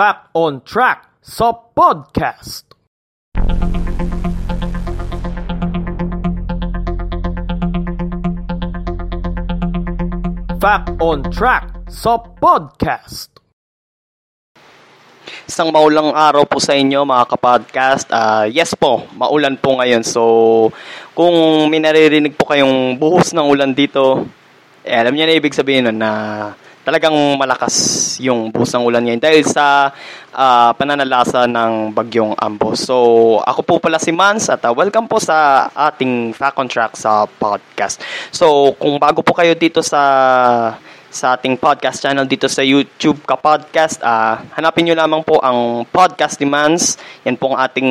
Fact on Track sa podcast. Fact on Track sa podcast. Isang maulang araw po sa inyo mga kapodcast. Uh, yes po, maulan po ngayon. So, kung may po kayong buhos ng ulan dito, eh, alam niyo na ibig sabihin nun na talagang malakas yung buhos ng ulan ngayon dahil sa uh, pananalasa ng bagyong Ambo. So, ako po pala si Mans at uh, welcome po sa ating Fact on Track sa podcast. So, kung bago po kayo dito sa sa ating podcast channel dito sa YouTube ka podcast. Uh, hanapin nyo lamang po ang Podcast Demands. Yan po ang ating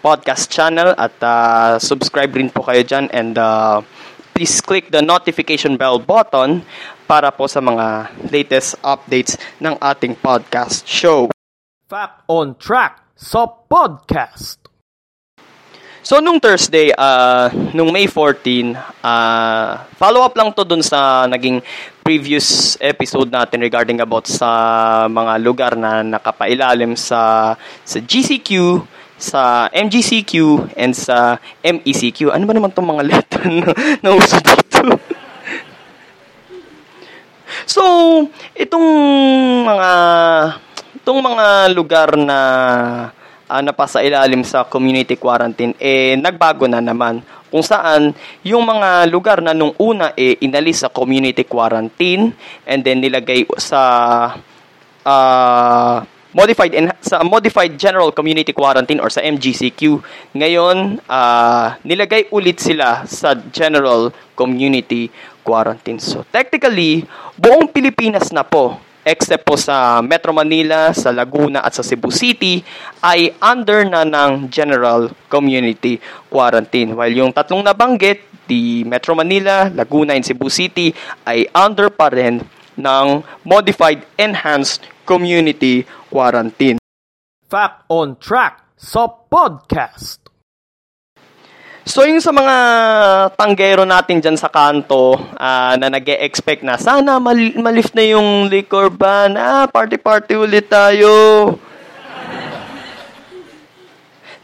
podcast channel at uh, subscribe rin po kayo dyan and uh, please click the notification bell button para po sa mga latest updates ng ating podcast show. Fact on Track sa podcast. So, nung Thursday, uh, nung May 14, uh, follow-up lang to dun sa naging previous episode natin regarding about sa mga lugar na nakapailalim sa, sa GCQ, sa MGCQ, and sa MECQ. Ano ba naman itong mga letter na, na uso dito? So, itong mga itong mga lugar na uh, napasa ilalim sa community quarantine, eh, nagbago na naman. Kung saan, yung mga lugar na nung una, eh, inalis sa community quarantine, and then nilagay sa uh, modified in, sa modified general community quarantine or sa MGCQ ngayon uh, nilagay ulit sila sa general community quarantine so technically buong Pilipinas na po except po sa Metro Manila, sa Laguna at sa Cebu City ay under na ng General Community Quarantine. While yung tatlong nabanggit, di Metro Manila, Laguna and Cebu City ay under pa rin ng Modified Enhanced Community Quarantine. Fact on Track sa podcast. So yung sa mga tanggero natin dyan sa kanto uh, na nag expect na sana mal- malift na yung liquor ban, ah, party-party ulit tayo.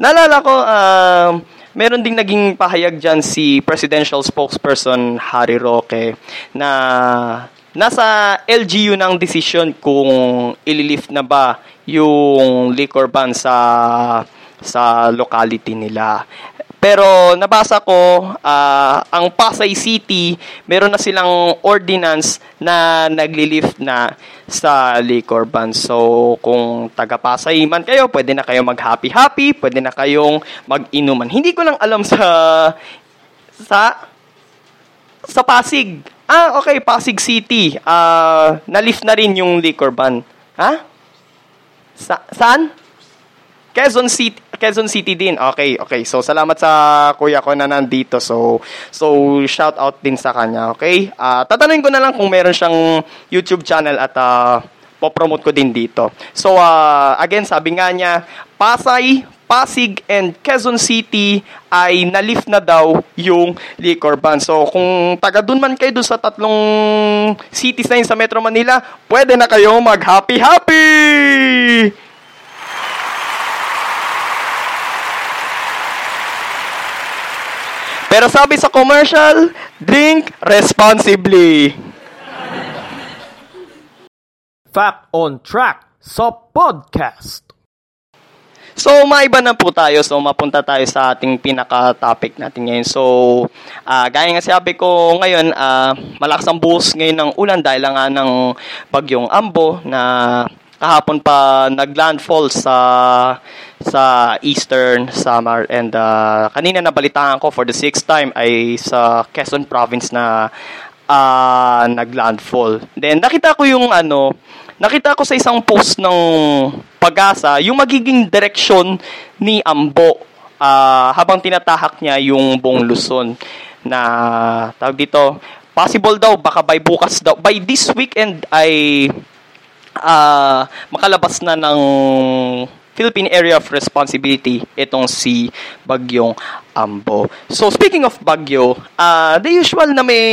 Naalala ko, uh, meron ding naging pahayag dyan si presidential spokesperson Harry Roque na nasa LGU ng decision kung ililift na ba yung liquor ban sa sa locality nila. Pero nabasa ko, uh, ang Pasay City, meron na silang ordinance na naglilift na sa liquor ban. So, kung taga Pasay man kayo, pwede na kayo mag-happy-happy, pwede na kayong mag-inuman. Hindi ko lang alam sa sa sa Pasig. Ah, okay, Pasig City. Uh, na-lift na rin yung liquor ban. Ha? Sa saan? Quezon City, Quezon City din. Okay, okay. So salamat sa kuya ko na nandito. So so shout out din sa kanya, okay? Uh, tatanungin ko na lang kung meron siyang YouTube channel at uh, popromote ko din dito. So uh, again, sabi nga niya, Pasay, Pasig and Quezon City ay na-lift na daw yung liquor ban. So, kung taga dun man kayo dun sa tatlong cities na yun sa Metro Manila, pwede na kayo mag-happy-happy! Pero sabi sa commercial, drink responsibly. Fact on Track sa podcast. So, maiba na po tayo. So, mapunta tayo sa ating pinaka-topic natin ngayon. So, uh, gaya nga sabi ko ngayon, uh, malakas ang buhos ngayon ng ulan dahil nga ng bagyong Ambo na kahapon pa naglandfall sa sa Eastern Samar and uh, kanina nabalitaan ko for the sixth time ay sa Quezon province na uh, naglandfall. Then nakita ko yung ano, nakita ko sa isang post ng pag-asa yung magiging direksyon ni Ambo uh, habang tinatahak niya yung buong Luzon na tawag dito possible daw baka by bukas daw by this weekend ay uh, makalabas na ng Philippine Area of Responsibility itong si Bagyong Ambo. So speaking of Bagyo, uh, the usual na may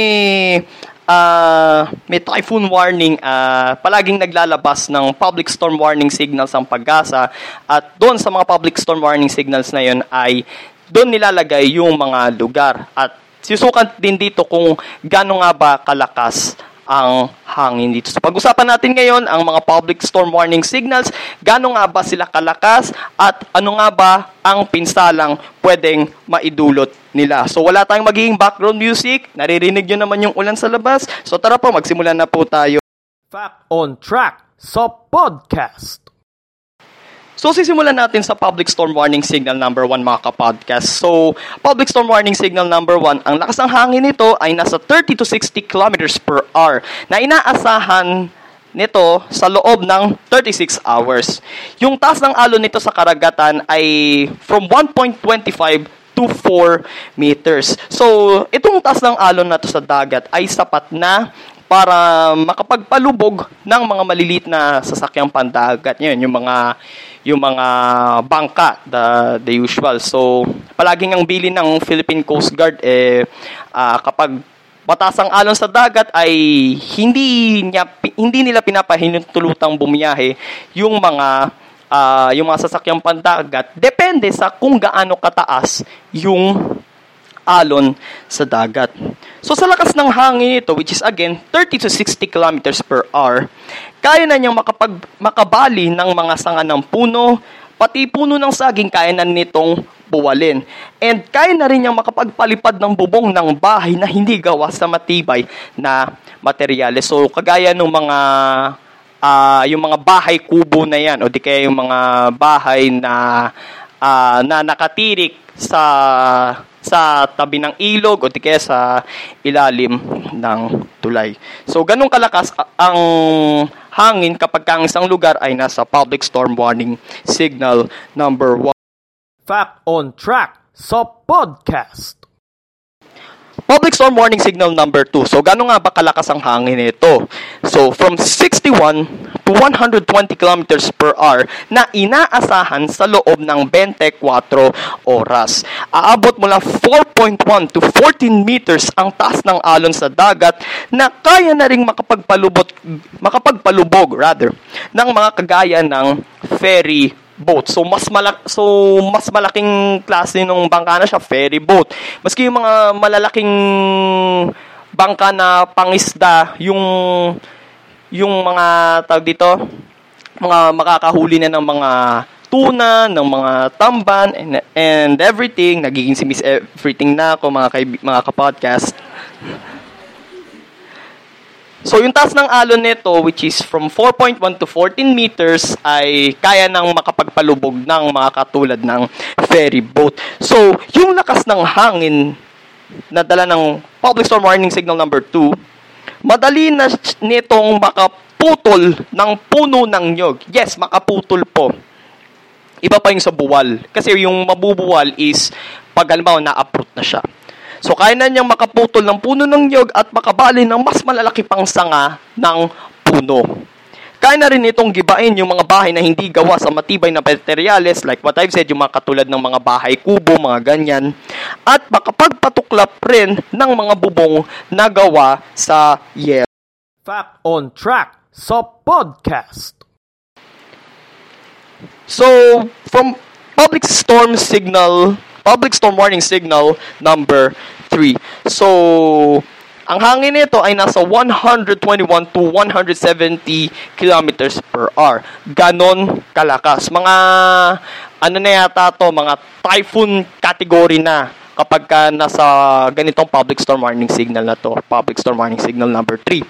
ah, may typhoon warning, ah, palaging naglalabas ng public storm warning signals ang pag-asa at doon sa mga public storm warning signals na yun ay doon nilalagay yung mga lugar at susukan din dito kung gaano nga ba kalakas ang hangin dito. So pag-usapan natin ngayon ang mga public storm warning signals, gaano nga ba sila kalakas at ano nga ba ang pinsalang pwedeng maidulot nila. So wala tayong magiging background music, naririnig nyo naman yung ulan sa labas. So tara po, magsimulan na po tayo. Fact on Track sa podcast. So, sisimulan natin sa public storm warning signal number 1 mga kapodcast. So, public storm warning signal number 1, ang lakas ng hangin nito ay nasa 30 to 60 kilometers per hour na inaasahan nito sa loob ng 36 hours. Yung taas ng alon nito sa karagatan ay from 1.25 to 4 meters. So, itong taas ng alon na to sa dagat ay sapat na para makapagpalubog ng mga maliliit na sasakyang pandagat. Yun, yung mga yung mga bangka, the, the usual. So, palaging ang bili ng Philippine Coast Guard, eh, ah, kapag batas ang alon sa dagat ay hindi niya hindi nila pinapahinutulutang bumiyahe yung mga ah, yung mga sasakyang pandagat depende sa kung gaano kataas yung alon sa dagat. So sa lakas ng hangin nito, which is again 30 to 60 kilometers per hour, kaya na niyang makapag, makabali ng mga sanga ng puno, pati puno ng saging kaya na nitong buwalin. And kaya na rin niyang makapagpalipad ng bubong ng bahay na hindi gawa sa matibay na materyales. So kagaya ng mga ah, yung mga bahay kubo na yan o di kaya yung mga bahay na ah, na nakatirik sa sa tabi ng ilog o di sa ilalim ng tulay. So ganun kalakas ang hangin kapag ka ang isang lugar ay nasa public storm warning signal number 1. Fact on Track sa podcast. Public storm warning signal number 2. So, gano'n nga ba kalakas ang hangin nito? So, from 61 to 120 kilometers per hour na inaasahan sa loob ng 24 oras. Aabot mula 4.1 to 14 meters ang taas ng alon sa dagat na kaya na ring makapagpalubot, makapagpalubog rather, ng mga kagaya ng ferry boat. So mas malak so mas malaking klase ng bangka na siya, ferry boat. Maski yung mga malalaking bangka na pangisda, yung yung mga tawag dito, mga makakahuli na ng mga tuna, ng mga tamban, and, and everything. Nagiging si Miss Everything na ako, mga, kaib- mga kapodcast. So, yung taas ng alon nito, which is from 4.1 to 14 meters, ay kaya nang makapagpalubog ng mga katulad ng ferry boat. So, yung lakas ng hangin na dala ng public storm warning signal number 2, madali na nitong makaputol ng puno ng nyog. Yes, makaputol po. Iba pa yung sa buwal. Kasi yung mabubuwal is pag halimbawa na-uproot na siya. So, kaya na niyang makaputol ng puno ng nyog at makabali ng mas malalaki pang sanga ng puno. Kaya na rin itong gibain yung mga bahay na hindi gawa sa matibay na materyales like what I've said, yung mga katulad ng mga bahay kubo, mga ganyan. At makapagpatuklap rin ng mga bubong na gawa sa yero. Fact on Track sa podcast. So, from public storm signal, public storm warning signal number 3. So, ang hangin nito ay nasa 121 to 170 kilometers per hour. Ganon kalakas. Mga, ano na yata to, mga typhoon category na kapag ka nasa ganitong public storm warning signal na to, public storm warning signal number 3.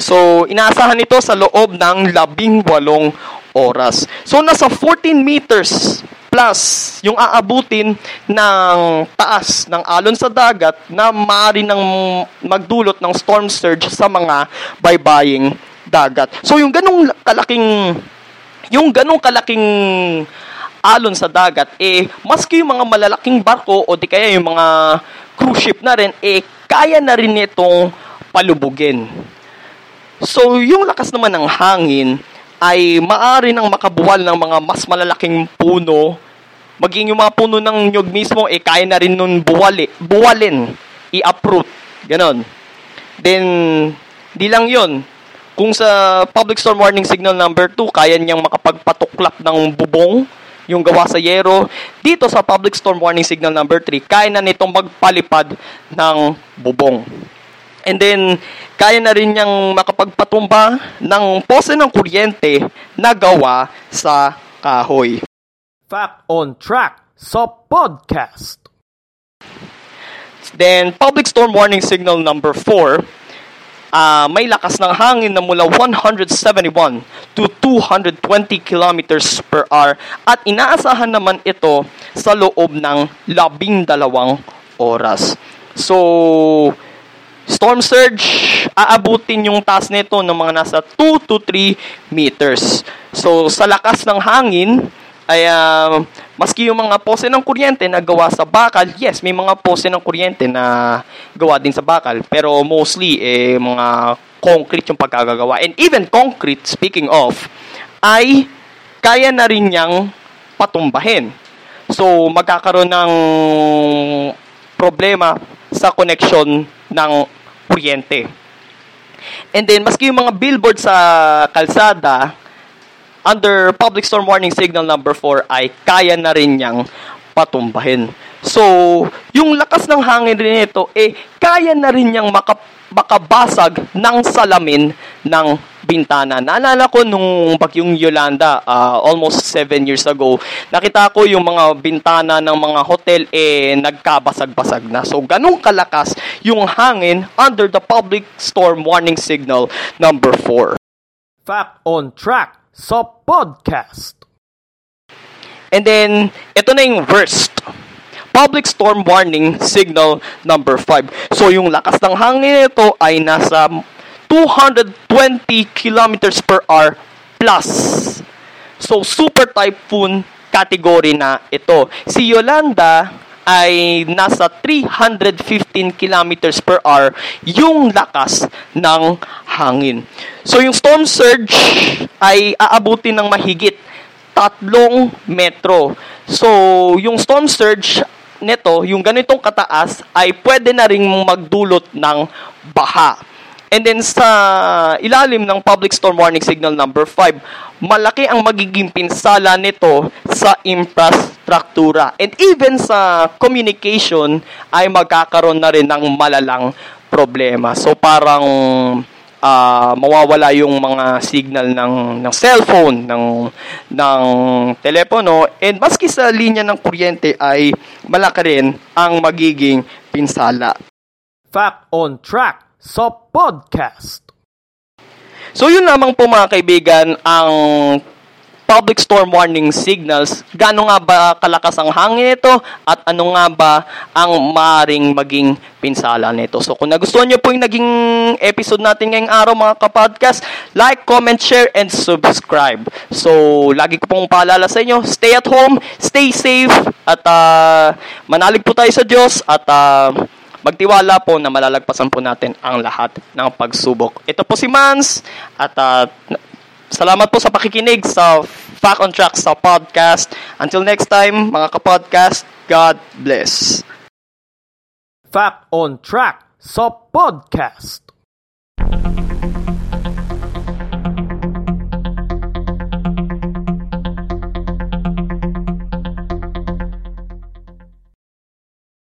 So, inaasahan ito sa loob ng labing walong oras. So, nasa 14 meters plus yung aabutin ng taas ng alon sa dagat na maaari ng magdulot ng storm surge sa mga baybaying dagat. So, yung ganong kalaking yung ganong kalaking alon sa dagat, eh, maski yung mga malalaking barko o di kaya yung mga cruise ship na rin, eh, kaya na rin itong palubugin. So, yung lakas naman ng hangin ay maari nang makabuwal ng mga mas malalaking puno. Maging yung mga puno ng nyog mismo, eh, kaya na rin nun buwali, buwalin, i-uproot. Ganon. Then, Di lang yon. Kung sa public storm warning signal number 2, kaya niyang makapagpatuklap ng bubong, yung gawa sa yero. Dito sa public storm warning signal number 3, kaya na nitong magpalipad ng bubong. And then, kaya na rin niyang makapagpatumba ng pose ng kuryente na gawa sa kahoy. Fact on Track sa podcast. Then, public storm warning signal number 4, uh, may lakas ng hangin na mula 171 to 220 kilometers per hour at inaasahan naman ito sa loob ng labing dalawang oras. So, storm surge, aabutin yung taas nito ng mga nasa 2 to 3 meters. So, sa lakas ng hangin, ay uh, maski yung mga pose ng kuryente na gawa sa bakal, yes, may mga pose ng kuryente na gawa din sa bakal, pero mostly eh mga concrete yung pagkagagawa. And even concrete, speaking of, ay kaya na rin niyang patumbahin. So, magkakaroon ng problema sa connection ng kuryente. And then, maski yung mga billboard sa kalsada, under public storm warning signal number 4 ay kaya na rin niyang patumbahin. So, yung lakas ng hangin rin ito, eh, kaya na rin niyang makap makabasag ng salamin ng bintana. Naalala ko nung bagyong Yolanda, uh, almost 7 years ago, nakita ko yung mga bintana ng mga hotel eh nagkabasag-basag na. So, ganun kalakas yung hangin under the public storm warning signal number 4. Fact on Track sa podcast. And then, ito na yung worst. Public storm warning signal number 5. So, yung lakas ng hangin nito ay nasa 220 kilometers per hour plus. So, super typhoon category na ito. Si Yolanda ay nasa 315 kilometers per hour yung lakas ng hangin. So, yung storm surge ay aabutin ng mahigit tatlong metro. So, yung storm surge nito, yung ganitong kataas, ay pwede na ring magdulot ng baha. And then sa ilalim ng public storm warning signal number 5, malaki ang magiging pinsala nito sa infrastruktura. And even sa communication ay magkakaroon na rin ng malalang problema. So parang uh, mawawala yung mga signal ng ng cellphone, ng ng telepono and maski sa linya ng kuryente ay malaki rin ang magiging pinsala. Fact on Track sa podcast. So yun lamang po mga kaibigan ang public storm warning signals, gaano nga ba kalakas ang hangin nito at ano nga ba ang maring maging pinsala nito. So kung nagustuhan nyo po yung naging episode natin ngayong araw mga kapodcast, like, comment, share, and subscribe. So lagi ko pong paalala sa inyo, stay at home, stay safe, at uh, manalig po tayo sa Diyos at uh, magtiwala po na malalagpasan po natin ang lahat ng pagsubok. Ito po si Mans at uh, Salamat po sa pakikinig sa Fact on Track sa podcast. Until next time, mga kapodcast, God bless. Fact on Track sa podcast.